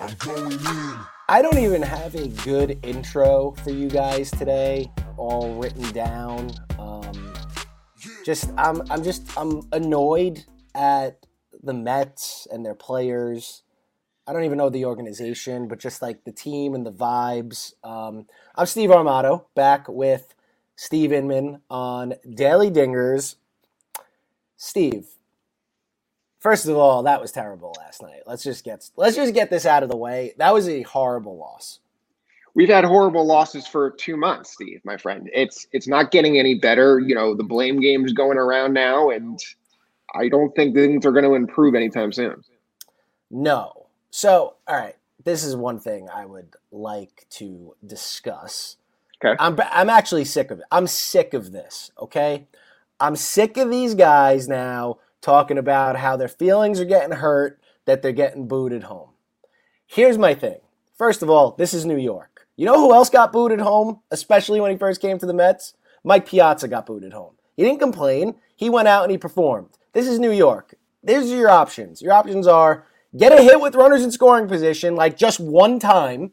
I'm going in. I don't even have a good intro for you guys today, all written down. Um, just I'm I'm just I'm annoyed at the Mets and their players. I don't even know the organization, but just like the team and the vibes. Um, I'm Steve Armato, back with Steve Inman on Daily Dingers. Steve, first of all, that was terrible last night. Let's just get let's just get this out of the way. That was a horrible loss. We've had horrible losses for two months, Steve, my friend. It's it's not getting any better. You know, the blame game's going around now, and I don't think things are going to improve anytime soon. No. So, all right, this is one thing I would like to discuss. Okay. I'm I'm actually sick of it. I'm sick of this, okay? I'm sick of these guys now talking about how their feelings are getting hurt, that they're getting booed at home. Here's my thing. First of all, this is New York. You know who else got booed at home, especially when he first came to the Mets? Mike Piazza got booed at home. He didn't complain. He went out and he performed. This is New York. These are your options. Your options are get a hit with runners in scoring position, like just one time,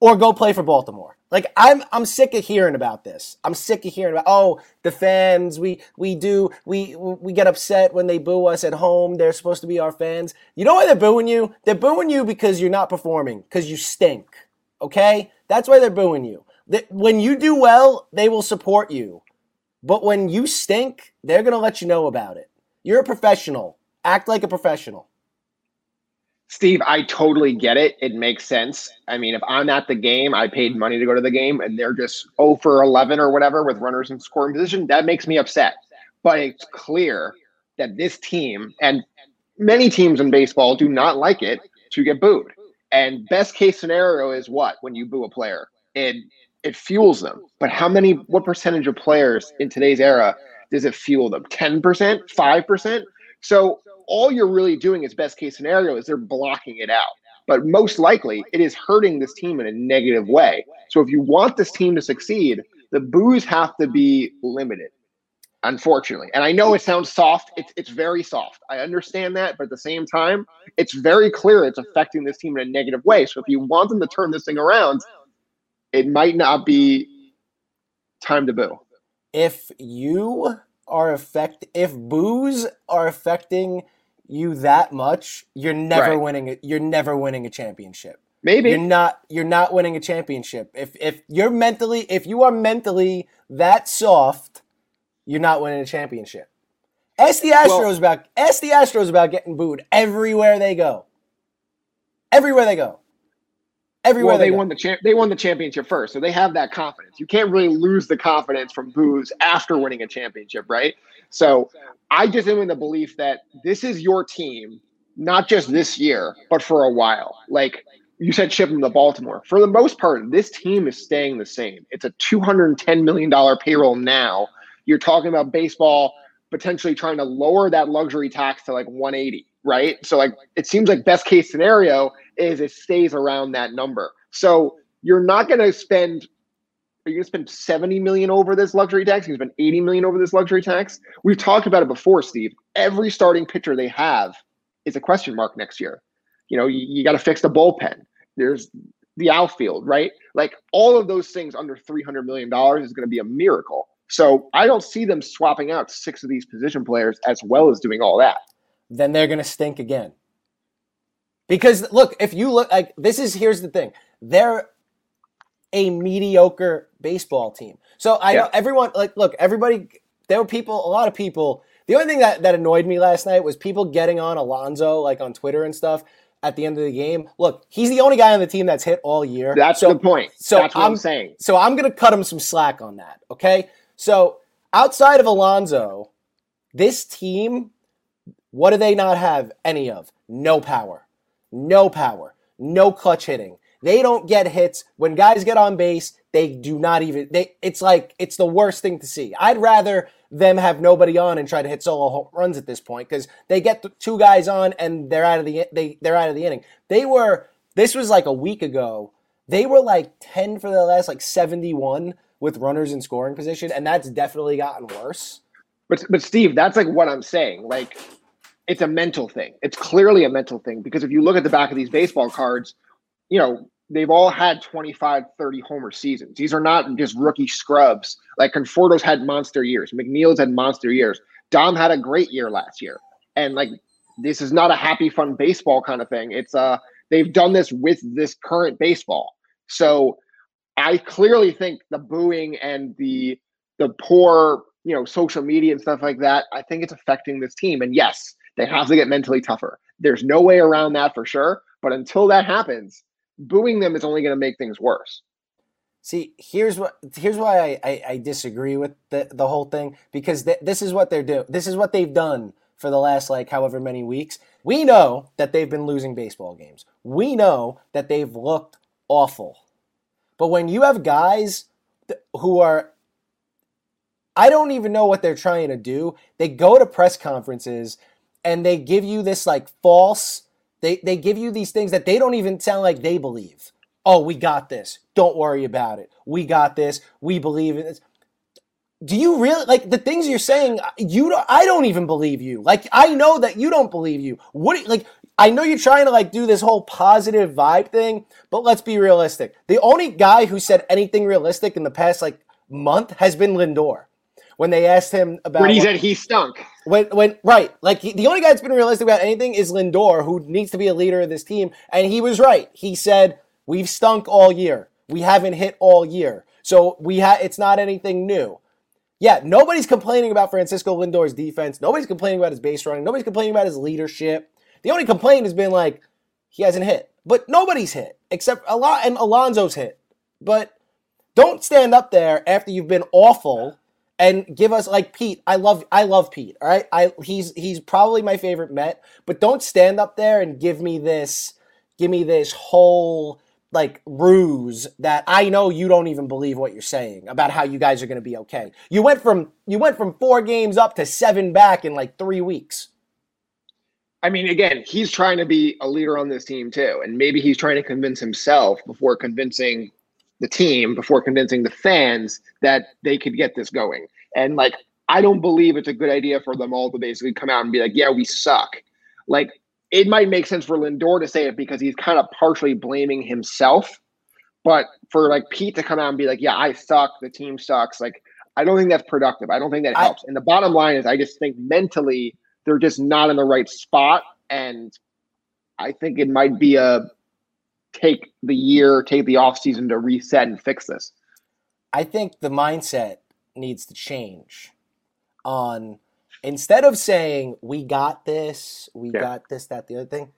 or go play for Baltimore. Like I'm I'm sick of hearing about this. I'm sick of hearing about oh the fans we we do we we get upset when they boo us at home. They're supposed to be our fans. You know why they're booing you? They're booing you because you're not performing because you stink. Okay? That's why they're booing you. That when you do well, they will support you. But when you stink, they're going to let you know about it. You're a professional. Act like a professional. Steve, I totally get it. It makes sense. I mean, if I'm at the game, I paid mm-hmm. money to go to the game, and they're just 0 for 11 or whatever with runners in scoring position, that makes me upset. But it's clear that this team and many teams in baseball do not like it to get booed. And best case scenario is what when you boo a player? It it fuels them. But how many what percentage of players in today's era does it fuel them? 10%, 5%? So all you're really doing is best case scenario is they're blocking it out. But most likely it is hurting this team in a negative way. So if you want this team to succeed, the boos have to be limited. Unfortunately. And I know it sounds soft. It's it's very soft. I understand that, but at the same time, it's very clear it's affecting this team in a negative way. So if you want them to turn this thing around, it might not be time to boo. If you are affect if boos are affecting you that much, you're never Right. winning it. You're never winning a championship. Maybe You're not you're not winning a championship. If if you're mentally if you are mentally that soft, you're not winning a championship. Ask the Astros Well- about ask the Astros about getting booed everywhere they go. Everywhere they go. Everywhere well, they, they go. won the champ. They won the championship first, so they have that confidence. You can't really lose the confidence from booze after winning a championship, right? So I just am in the belief that this is your team, not just this year, but for a while. Like you said, ship them to Baltimore. For the most part, this team is staying the same. It's a two hundred and ten million dollar payroll now. You're talking about baseball potentially trying to lower that luxury tax to like 180, right? So like it seems like best case scenario is it stays around that number. So you're not going to spend. Are you going to spend 70 million over this luxury tax? You're going to spend 80 million over this luxury tax? We've talked about it before, Steve. Every starting pitcher they have is a question mark next year. You know, you, you got to fix the bullpen. There's the outfield, right? Like all of those things under 300 million dollars is going to be a miracle. So I don't see them swapping out six of these position players as well as doing all that. then they're going to stink again. Because look, if you look like this is here's the thing. They're a mediocre baseball team. So I know everyone like look, everybody there were people a lot of people the only thing that, that annoyed me last night was people getting on Alonso like on Twitter and stuff at the end of the game. Look, he's the only guy on the team that's hit all year. That's so, the point. so That's what I'm, I'm- saying. so I'm going to cut him some slack on that. Okay. So outside of Alonso, this team, what do they not have any of? No power. No power. No clutch hitting. They don't get hits. When guys get on base, they do not even they it's like it's the worst thing to see. I'd rather them have nobody on and try to hit solo runs at this point because they get the two guys on and they're out of the they they're out of the inning. They were this was like a week ago. They were like 10 for the last like 71 with runners in scoring position and that's definitely gotten worse. But but Steve, that's like what I'm saying. Like it's a mental thing. It's clearly a mental thing because if you look at the back of these baseball cards, you know, they've all had 25, 30 homer seasons. These are not just rookie scrubs. Like Conforto's had monster years. McNeil's had monster years. Dom had a great year last year. And like this is not a happy, fun baseball kind of thing. It's uh they've done this with this current baseball. So I clearly think the booing and the the poor, you know, social media and stuff like that, I think it's affecting this team. And yes, they have to get mentally tougher. There's no way around that for sure. But until that happens, booing them is only going to make things worse. See, here's what here's why I, I, I disagree with the, the whole thing because th- this is what they're doing. This is what they've done for the last like however many weeks. We know that they've been losing baseball games. We know that they've looked awful. But when you have guys th- who are I don't even know what they're trying to do. They go to press conferences and they give you this like false they they give you these things that they don't even sound like they believe. Oh, we got this. Don't worry about it. We got this. We believe in this. Do you really like the things you're saying? Uh, you don't, I don't even believe you. Like I know that you don't believe you. What like I know you're trying to like do this whole positive vibe thing, but let's be realistic. The only guy who said anything realistic in the past like month has been Lindor when they asked him about when he what, said he stunk. When when right, like he, the only guy that's been realistic about anything is Lindor, who needs to be a leader of this team, and he was right. He said we've stunk all year. We haven't hit all year, so we ha- It's not anything new. Yeah, nobody's complaining about Francisco Lindor's defense. Nobody's complaining about his base running. Nobody's complaining about his leadership. The only complaint has been like he hasn't hit, but nobody's hit except a lot, and Alonso's hit. But don't stand up there after you've been awful and give us like Pete. I love I love Pete. All right, I he's he's probably my favorite Met. But don't stand up there and give me this give me this whole like ruse that I know you don't even believe what you're saying about how you guys are going to be okay. You went from you went from 4 games up to 7 back in like 3 weeks. I mean, again, he's trying to be a leader on this team too, and maybe he's trying to convince himself before convincing the team before convincing the fans that they could get this going. And like, I don't believe it's a good idea for them all to basically come out and be like, yeah, we suck. Like, it might make sense for Lindor to say it because he's kind of partially blaming himself. But for like Pete to come out and be like, yeah, I suck, the team sucks, like, I don't think that's productive. I don't think that helps. I, and the bottom line is, I just think mentally they're just not in the right spot. And I think it might be a take the year, take the off season to reset and fix this? I think the mindset needs to change on instead of saying we got this, we yeah. got this, that, the other thing.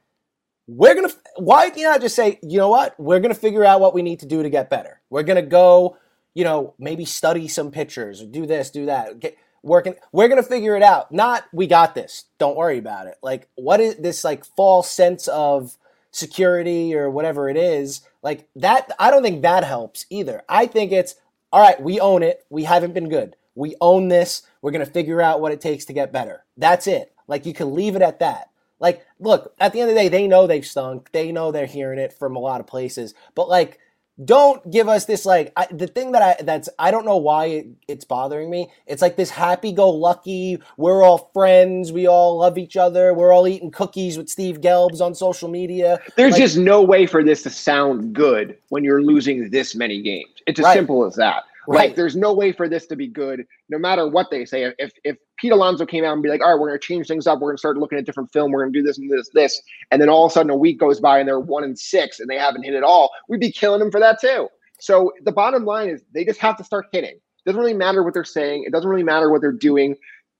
We're gonna. Why you not just say, you know what? We're gonna figure out what we need to do to get better. We're gonna go, you know, maybe study some pictures, or do this, do that. Get, working. We're gonna figure it out. Not we got this. Don't worry about it. Like what is this like false sense of security or whatever it is, like that, I don't think that helps either. I think it's all right, we own it. We haven't been good. We own this. We're going to figure out what it takes to get better. That's it. Like you can leave it at that. Like, look, at the end of the day, they know they've stunk. They know they're hearing it from a lot of places. But like, don't give us this like I, the thing that I that's I don't know why it, it's bothering me. It's like this happy-go-lucky. We're all friends. We all love each other. We're all eating cookies with Steve Gelbs on social media. There's like, just no way for this to sound good when you're losing this many games. It's as right. simple as that. Right. Like, there's no way for this to be good, no matter what they say. If if Pete Alonso came out and be like, all right, we're to change things up. We're to start looking at different film. We're to do this and this, this. And then all of a sudden a week goes by and they're one and six and they haven't hit it all. We'd be killing them for that too. So the bottom line is they just have to start hitting. It doesn't really matter what they're saying. It doesn't really matter what they're doing.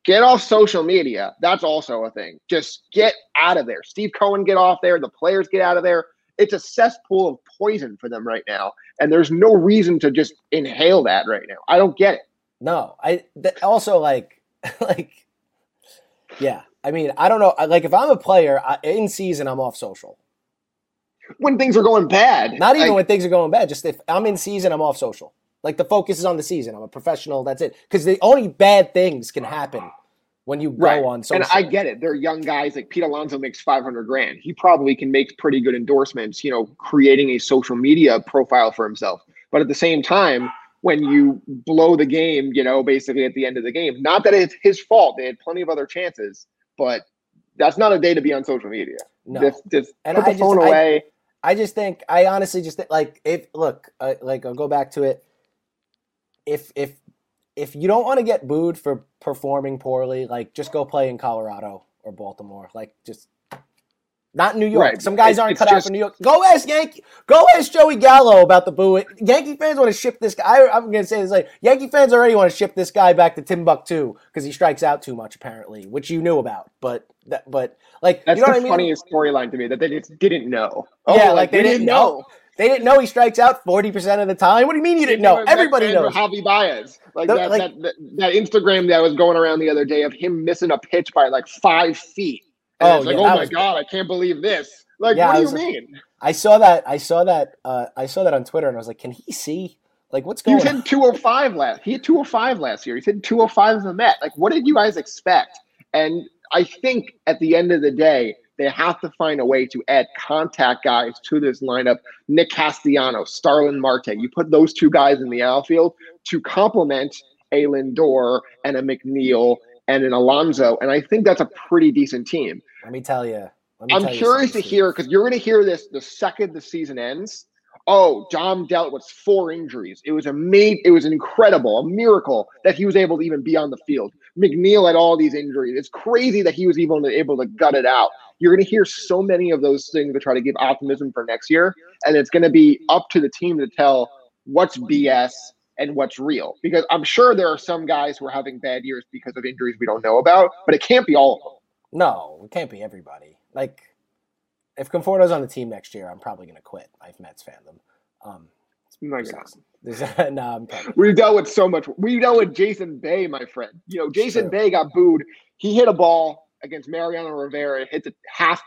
Get off social media. That's also a thing. Just get out of there. Steve Cohen, get off there. The players get out of there. It's a cesspool of poison for them right now and there's no reason to just inhale that right now. I don't get it. No, I th- also like like yeah. I mean, I don't know. Like if I'm a player I, in season, I'm off social. When things are going bad, not even when things are going bad. Just if I'm in season, I'm off social. Like the focus is on the season. I'm a professional. That's it. Because the only bad things can happen when you right. go on social. And I get it. They're young guys. Like Pete Alonso makes 500 grand. He probably can make pretty good endorsements, you know, creating a social media profile for himself. But at the same time, when you blow the game, you know, basically at the end of the game, not that it's his fault. They had plenty of other chances, but that's not a day to be on social media. No. Just, just And put the I just- phone I- away. I just think I honestly just think, like if look uh, like I'll go back to it. If if if you don't want to get booed for performing poorly, like just go play in Colorado or Baltimore. Like just not New York. Right. Some guys aren't it's cut out for New York. Go ask Yankee. Go ask Joey Gallo about the boo. Yankee fans want to ship this guy. I, I'm going to say this like Yankee fans already want to ship this guy back to Timbuktu because he strikes out too much apparently, which you knew about. But that, but like That's you know the I mean? funniest storyline to me that they just didn't know. Oh, Yeah, Oh, like, they we didn't know. They didn't know he strikes out 40% of the time. What do you mean you didn't know? Everybody knows. Javi Baez, like, The- that, like- that, that that Instagram that was going around the other day of him missing a pitch by like five feet. And Oh, it's like, yeah, oh my was- god, I can't believe this. Like, Yeah, what do was- you mean? I saw that. I saw that. Uh, I saw that on Twitter, and I was like, "Can he see? Like, what's He going was on?" hitting 205 last. He hit 205 last year. He's hitting 205 as a Met. Like, what did you guys expect? And I think at the end of the day, they have to find a way to add contact guys to this lineup. Nick Castellanos, Starling Marte. You put those two guys in the outfield to complement a Lindor and a McNeil and an Alonso. And I think that's a pretty decent team. Let me tell you. Me I'm tell you curious to hear because you're going to hear this the second the season ends. Oh, Dom dealt with four injuries. It was a made. It was an incredible, a miracle that he was able to even be on the field. McNeil had all these injuries. It's crazy that he was even able to gut it out. You're going to hear so many of those things to try to give optimism for next year, and it's going to be up to the team to tell what's BS and what's real. Because I'm sure there are some guys who are having bad years because of injuries we don't know about, but it can't be all of them. No, it can't be everybody. Like, if Conforto's on the team next year, I'm probably going to quit. I've Mets fandom. Um, No, there's, no. We've dealt with so much. We dealt with Jason Bay, my friend. You know, Jason True. Bay got booed. He hit a ball against Mariano Rivera. Hit the half.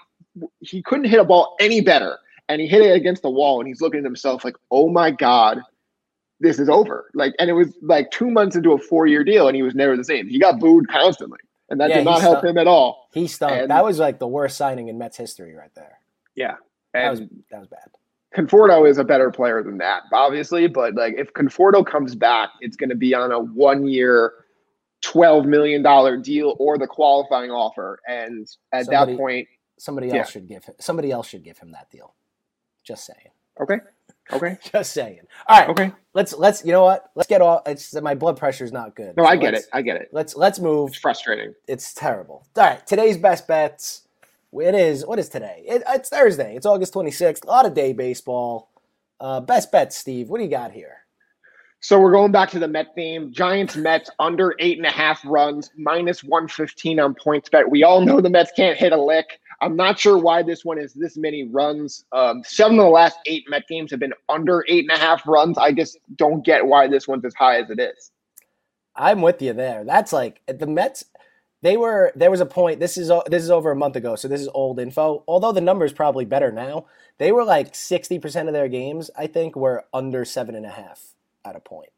He couldn't hit a ball any better, and he hit it against the wall. And he's looking at himself like, "Oh my god, this is over." Like, and it was like two months into a four-year deal, and he was never the same. He got booed constantly, and that Yeah, did not help him at all. He stunk. And- that was like the worst signing in Mets history right there. Yeah, That was that was bad. Conforto is a better player than that, obviously. But like, if Conforto comes back, it's going to be on a one-year, twelve million dollar deal or the qualifying offer, and at Somebody- that point, Somebody Yeah. else should give him. Somebody else should give him that deal. Just saying. okay, okay, Just saying. All right. okay. Let's let's. You know what? Let's get off. It's my blood pressure's not good. No, So I get it. I get it. Let's let's move. It's frustrating. It's terrible. All right, today's best bets. It is what is today? It, it's Thursday. It's August 26th. A lot of day baseball. Uh, best bets, Steve. What do you got here? So we're going back to the Met theme. Giants Mets under eight and a half runs, minus 115 on PointsBet. We all know the Mets can't hit a lick. I'm not sure why this one is this many runs. Um, seven of the last eight Met games have been under eight and a half runs. I just don't get why this one's as high as it is. I'm with you there. That's like the Mets. They were there was a point. This is this is over a month ago, so this is old info. Although the number is probably better now. They were like 60 percent of their games. I think were under seven and a half at a point.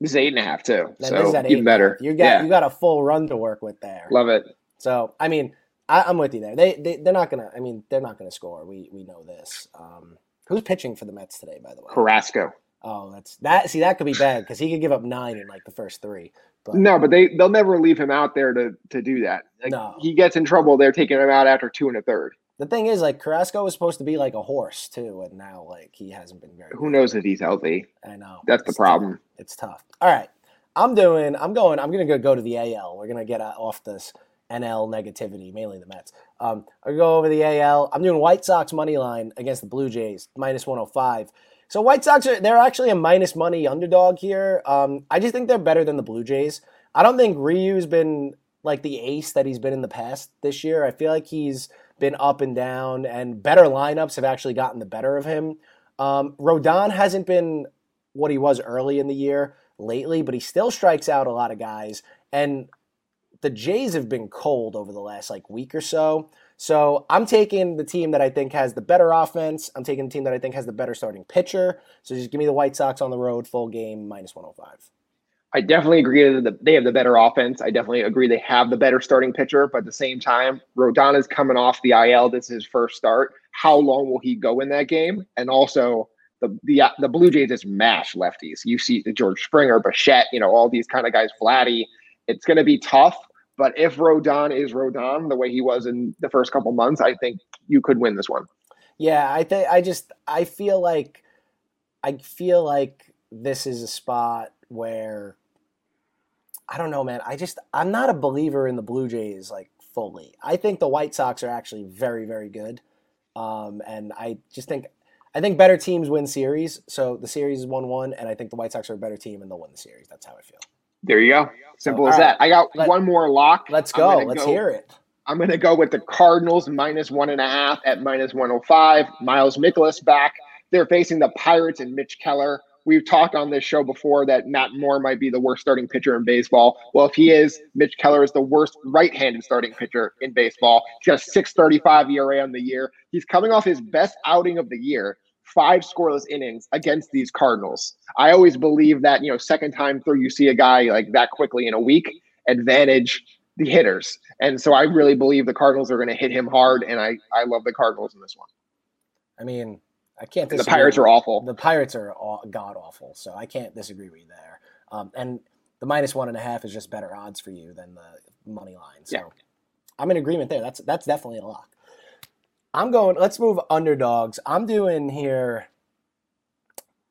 This is eight and a half too. Then so this is at eight even half. better. You got yeah, you got a full run to work with there. love it. So I mean, I, I'm with you there. They, they they're not gonna. I mean, they're not gonna score. We we know this. Um, who's pitching for the Mets today, by the way? Carrasco. Oh, that's that. See, that could be bad because he could give up nine in like the first three. But No, but they they'll never leave him out there to to do that. Like, No. He gets in trouble. They're taking him out after two and a third. the thing is, like Carrasco was supposed to be like a horse too, and now like he hasn't been very. Who knows if he's healthy? I know That's the problem. tough. It's tough. All right, I'm doing. I'm going. I'm gonna go go to the AL. We're gonna get uh, off this NL negativity, mainly the Mets. Um, I go over the AL. I'm doing White Sox money line against the Blue Jays minus 105. So White Sox are they're actually a minus money underdog here. Um, I just think they're better than the Blue Jays. I don't think Ryu's been like the ace that he's been in the past this year. I feel like he's been up and down, and better lineups have actually gotten the better of him. Um, Rodon hasn't been what he was early in the year lately, but he still strikes out a lot of guys. And the Jays have been cold over the last like week or so. So I'm taking the team that I think has the better offense. I'm taking the team that I think has the better starting pitcher. So just give me the White Sox on the road, full game, minus 105. I definitely agree that they have the better offense. I definitely agree they have the better starting pitcher, but at the same time, Rodon is coming off the IL. This is his first start. How long will he go in that game? And also, the the the Blue Jays just mash lefties. You see George Springer, Bichette, you know all these kind of guys. Vladdy. It's going to be tough, But if Rodon is Rodon the way he was in the first couple months, I think you could win this one. Yeah, I think I just I feel like I feel like this is a spot where I don't know, man. I just I'm not a believer in the Blue Jays like fully. I think the White Sox are actually very very good, um, and I just think I think better teams win series. So the series is one one, and I think the White Sox are a better team and they'll win the series. That's how I feel. There you go. Simple So, as all that. I got Let- one more lock. Let's go. Let's go- hear it. I'm going to go with the Cardinals minus one and a half at minus 105. Miles Mikolas back. They're facing the Pirates and Mitch Keller. We've talked on this show before that Matt Moore might be the worst starting pitcher in baseball. Well, if he is, Mitch Keller is the worst right-handed starting pitcher in baseball. He's got a 6.35 ERA on the year. He's coming off his best outing of the year, five scoreless innings against these Cardinals. I always believe that you know, second time through, you see a guy like that quickly in a week, advantage the hitters. And so I really believe the Cardinals are going to hit him hard, and I I love the Cardinals in this one. I mean, I can't. And the Pirates are awful. The Pirates are god awful, so I can't disagree with you there. Um, and the minus one and a half is just better odds for you than the money line. So Yeah. I'm in agreement there. That's that's definitely a lock. I'm going. Let's move underdogs. I'm doing here.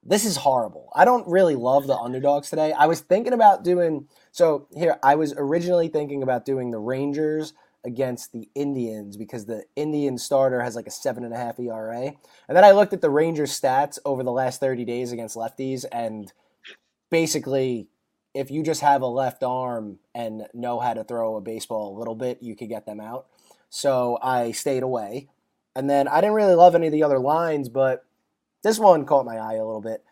This is horrible. I don't really love the underdogs today. I was thinking about doing so here. I was originally thinking about doing the Rangers against the Indians because the Indian starter has like a seven and a half ERA. And then I looked at the Rangers stats over the last 30 days against lefties, and basically, if you just have a left arm and know how to throw a baseball a little bit, you could get them out. So I stayed away. And then I didn't really love any of the other lines, but this one caught my eye a little bit.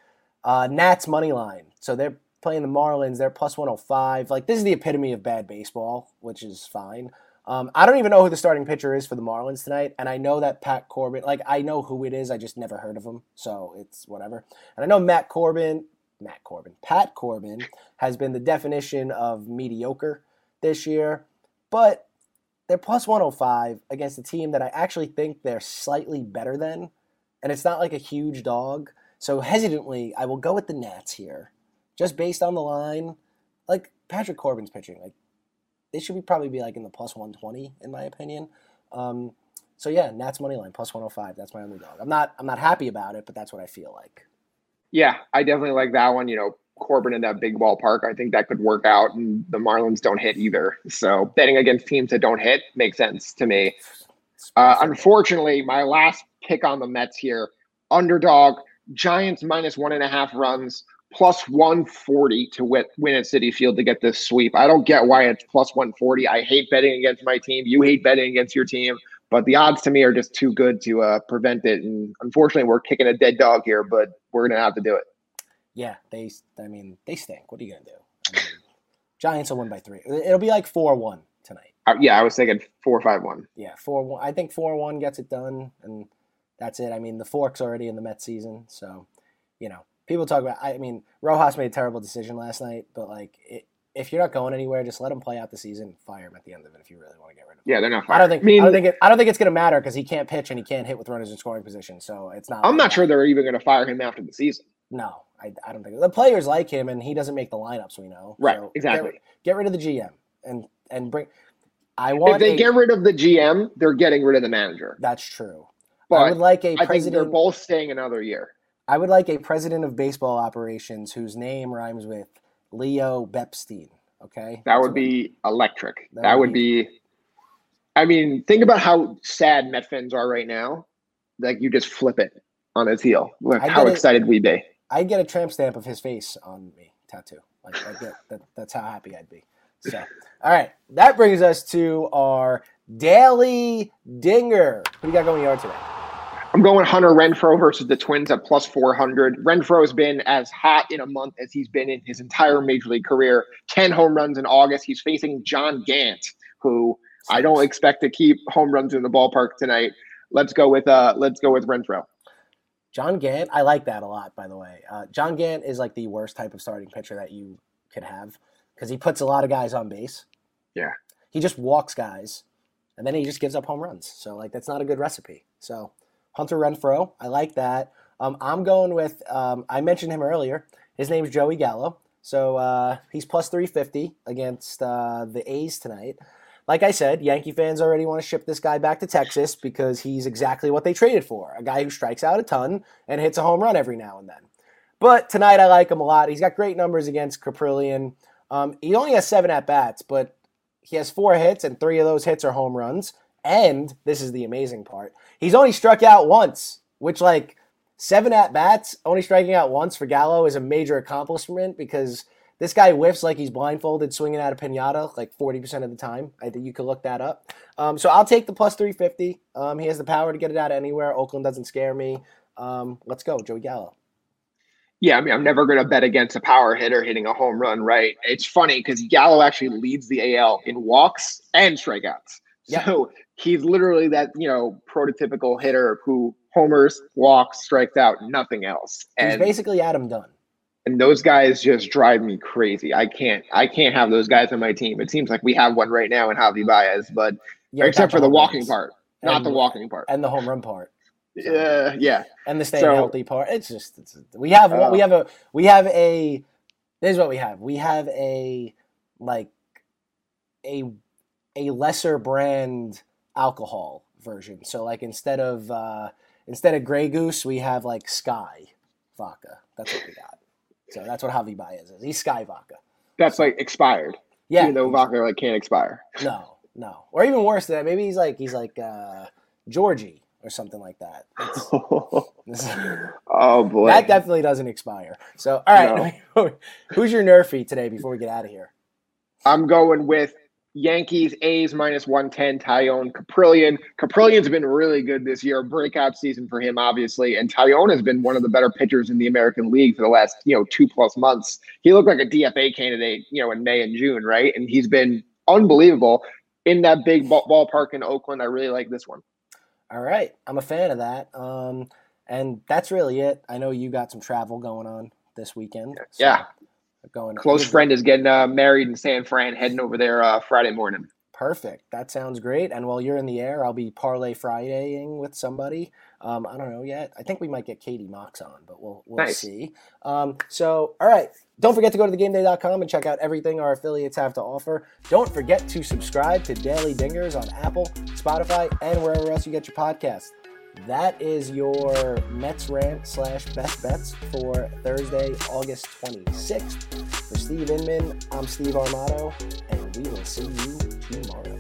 Uh, Nats money line. So they're playing the Marlins. They're plus 105. Like, this is the epitome of bad baseball, which is fine. Um, I don't even know who the starting pitcher is for the Marlins tonight, and I know that Pat Corbin, like I know who it is, I just never heard of him, so it's whatever. And I know Matt Corbin, Matt Corbin, Pat Corbin has been the definition of mediocre this year, but they're plus 105 against a team that I actually think they're slightly better than, and it's not like a huge dog. So hesitantly, I will go with the Nats here, just based on the line. Like Patrick Corbin's pitching, like they should be probably be like in the plus 120 in my opinion. Um, so yeah, Nats money line plus 105. That's my underdog. I'm not I'm not happy about it, but that's what I feel like. Yeah, I definitely like that one. You know, Corbin in that big ballpark, I think that could work out. And the Marlins don't hit either. So betting against teams that don't hit makes sense to me. Uh, unfortunately, my last pick on the Mets here underdog, Giants minus one and a half runs, plus 140 to win, win at Citi Field to get this sweep. I don't get why it's plus 140. I hate betting against my team. You hate betting against your team. But the odds to me are just too good to uh, prevent it. And unfortunately, we're kicking a dead dog here, but we're going to have to do it. Yeah, they. I mean, they stink. What are you gonna do? I mean, Giants will win by three. It'll be like four one tonight. Uh, yeah, I was thinking four five one. Yeah, four one. I think four one gets it done, and that's it. I mean, the fork's already in the Mets season, so you know people talk about. I mean, Rojas made a terrible decision last night, but like, it, if you're not going anywhere, just let him play out the season. Fire him at the end of it if you really want to get rid of him. Yeah, they're not. I don't think. I mean, I don't think. It, I don't think it's going to matter because he can't pitch and he can't hit with runners in scoring position. So it's not. I'm like not that. sure they're even going to fire him after the season. No, I, I don't think the players like him, and he doesn't make the lineups. We know. Right, So exactly. Get, get rid of the GM and and bring. I want. If they a- get rid of the GM, they're getting rid of the manager. that's true. I But would like a I think they're both staying another year. I would like a president of baseball operations whose name rhymes with Leo Bepstein. Okay, That would be electric. That That, would would be. I mean, think about how sad Met fans are right now. Like you just flip it on his heel. Look I how get it. excited we be. I'd get a tramp stamp of his face on me tattoo. Like I get that. That's how happy I'd be. So, all right, that brings us to our daily dinger. What do you got going yard today? I'm going Hunter Renfroe versus the Twins at plus 400. Renfroe has been as hot in a month as he's been in his entire major league career. 10 home runs in August. He's facing John Gant, who I don't expect to keep home runs in the ballpark tonight. Let's go with uh let's go with Renfroe. John Gant, I like that a lot, by the way. Uh, John Gant is like the worst type of starting pitcher that you could have because he puts a lot of guys on base. Yeah. He just walks guys and then he just gives up home runs. So, like, that's not a good recipe. So, Hunter Renfroe, I like that. Um, I'm going with, um, I mentioned him earlier. His name's Joey Gallo. So uh, he's plus 350 against uh, the A's tonight. Like I said, Yankee fans already want to ship this guy back to Texas because he's exactly what they traded for a guy who strikes out a ton and hits a home run every now and then. But tonight I like him a lot. He's got great numbers against Kaprielian. Um, he only has seven at bats, but he has four hits, and three of those hits are home runs. And this is the amazing part he's only struck out once, which, like, seven at bats, only striking out once for Gallo is a major accomplishment because this guy whiffs like he's blindfolded, swinging out a pinata like 40% of the time. I think you could look that up. Um, so I'll take the plus 350. Um, he has the power to get it out anywhere. Oakland doesn't scare me. Um, let's go, Joey Gallo. Yeah, I mean, I'm never going to bet against a power hitter hitting a home run, right? It's funny because Gallo actually leads the AL in walks and strikeouts. Yep. So he's literally that, you know, prototypical hitter who homers, walks, strikes out, nothing else. And he's basically Adam Dunn and those guys just drive me crazy. I can't I can't have those guys on my team. It seems like we have one right now in Javi Baez, but yeah, except for the walking runs. part, not and, the walking part, and the home run part. So. Uh, yeah, and the staying so, healthy part. It's just it's, we have uh, we have a we have a. This is what we have. We have a like a a lesser brand alcohol version. So like instead of uh, instead of Grey Goose, we have like Skyy vodka. That's what we got. So that's what Javi Baez is. He's Skyy Vodka. That's like expired. Yeah. Even though vodka like can't expire. No, no. Or even worse than that, maybe he's like he's like uh, Georgi or something like that. oh boy. That definitely doesn't expire. So all right. No. Who's your NRFI today before we get out of here? I'm going with Yankees, A's minus 110, Taillon, Kaprielian. Kaprielian's been really good this year. Breakout season for him, obviously. And Taillon has been one of the better pitchers in the American League for the last, you know, two plus months. He looked like a DFA candidate, you know, in May and June, right? And he's been unbelievable in that big ballpark in Oakland. I really like this one. All right. I'm a fan of that. Um, and that's really it. I know you got some travel going on this weekend. So. Yeah going. Close friend is getting uh, married in San Fran, heading over there uh, Friday morning. Perfect. That sounds great. And while you're in the air, I'll be parlay Fridaying with somebody. Um, I don't know yet. I think we might get Katie Mox on, but we'll we'll nice. see. Um, so, all right. Don't forget to go to thegameday.com and check out everything our affiliates have to offer. Don't forget to subscribe to Daily Dingers on Apple, Spotify, and wherever else you get your podcasts. That is your Mets rant slash best bets for Thursday, August 26th. For Steve Inman, I'm Steve Armato, and we will see you tomorrow.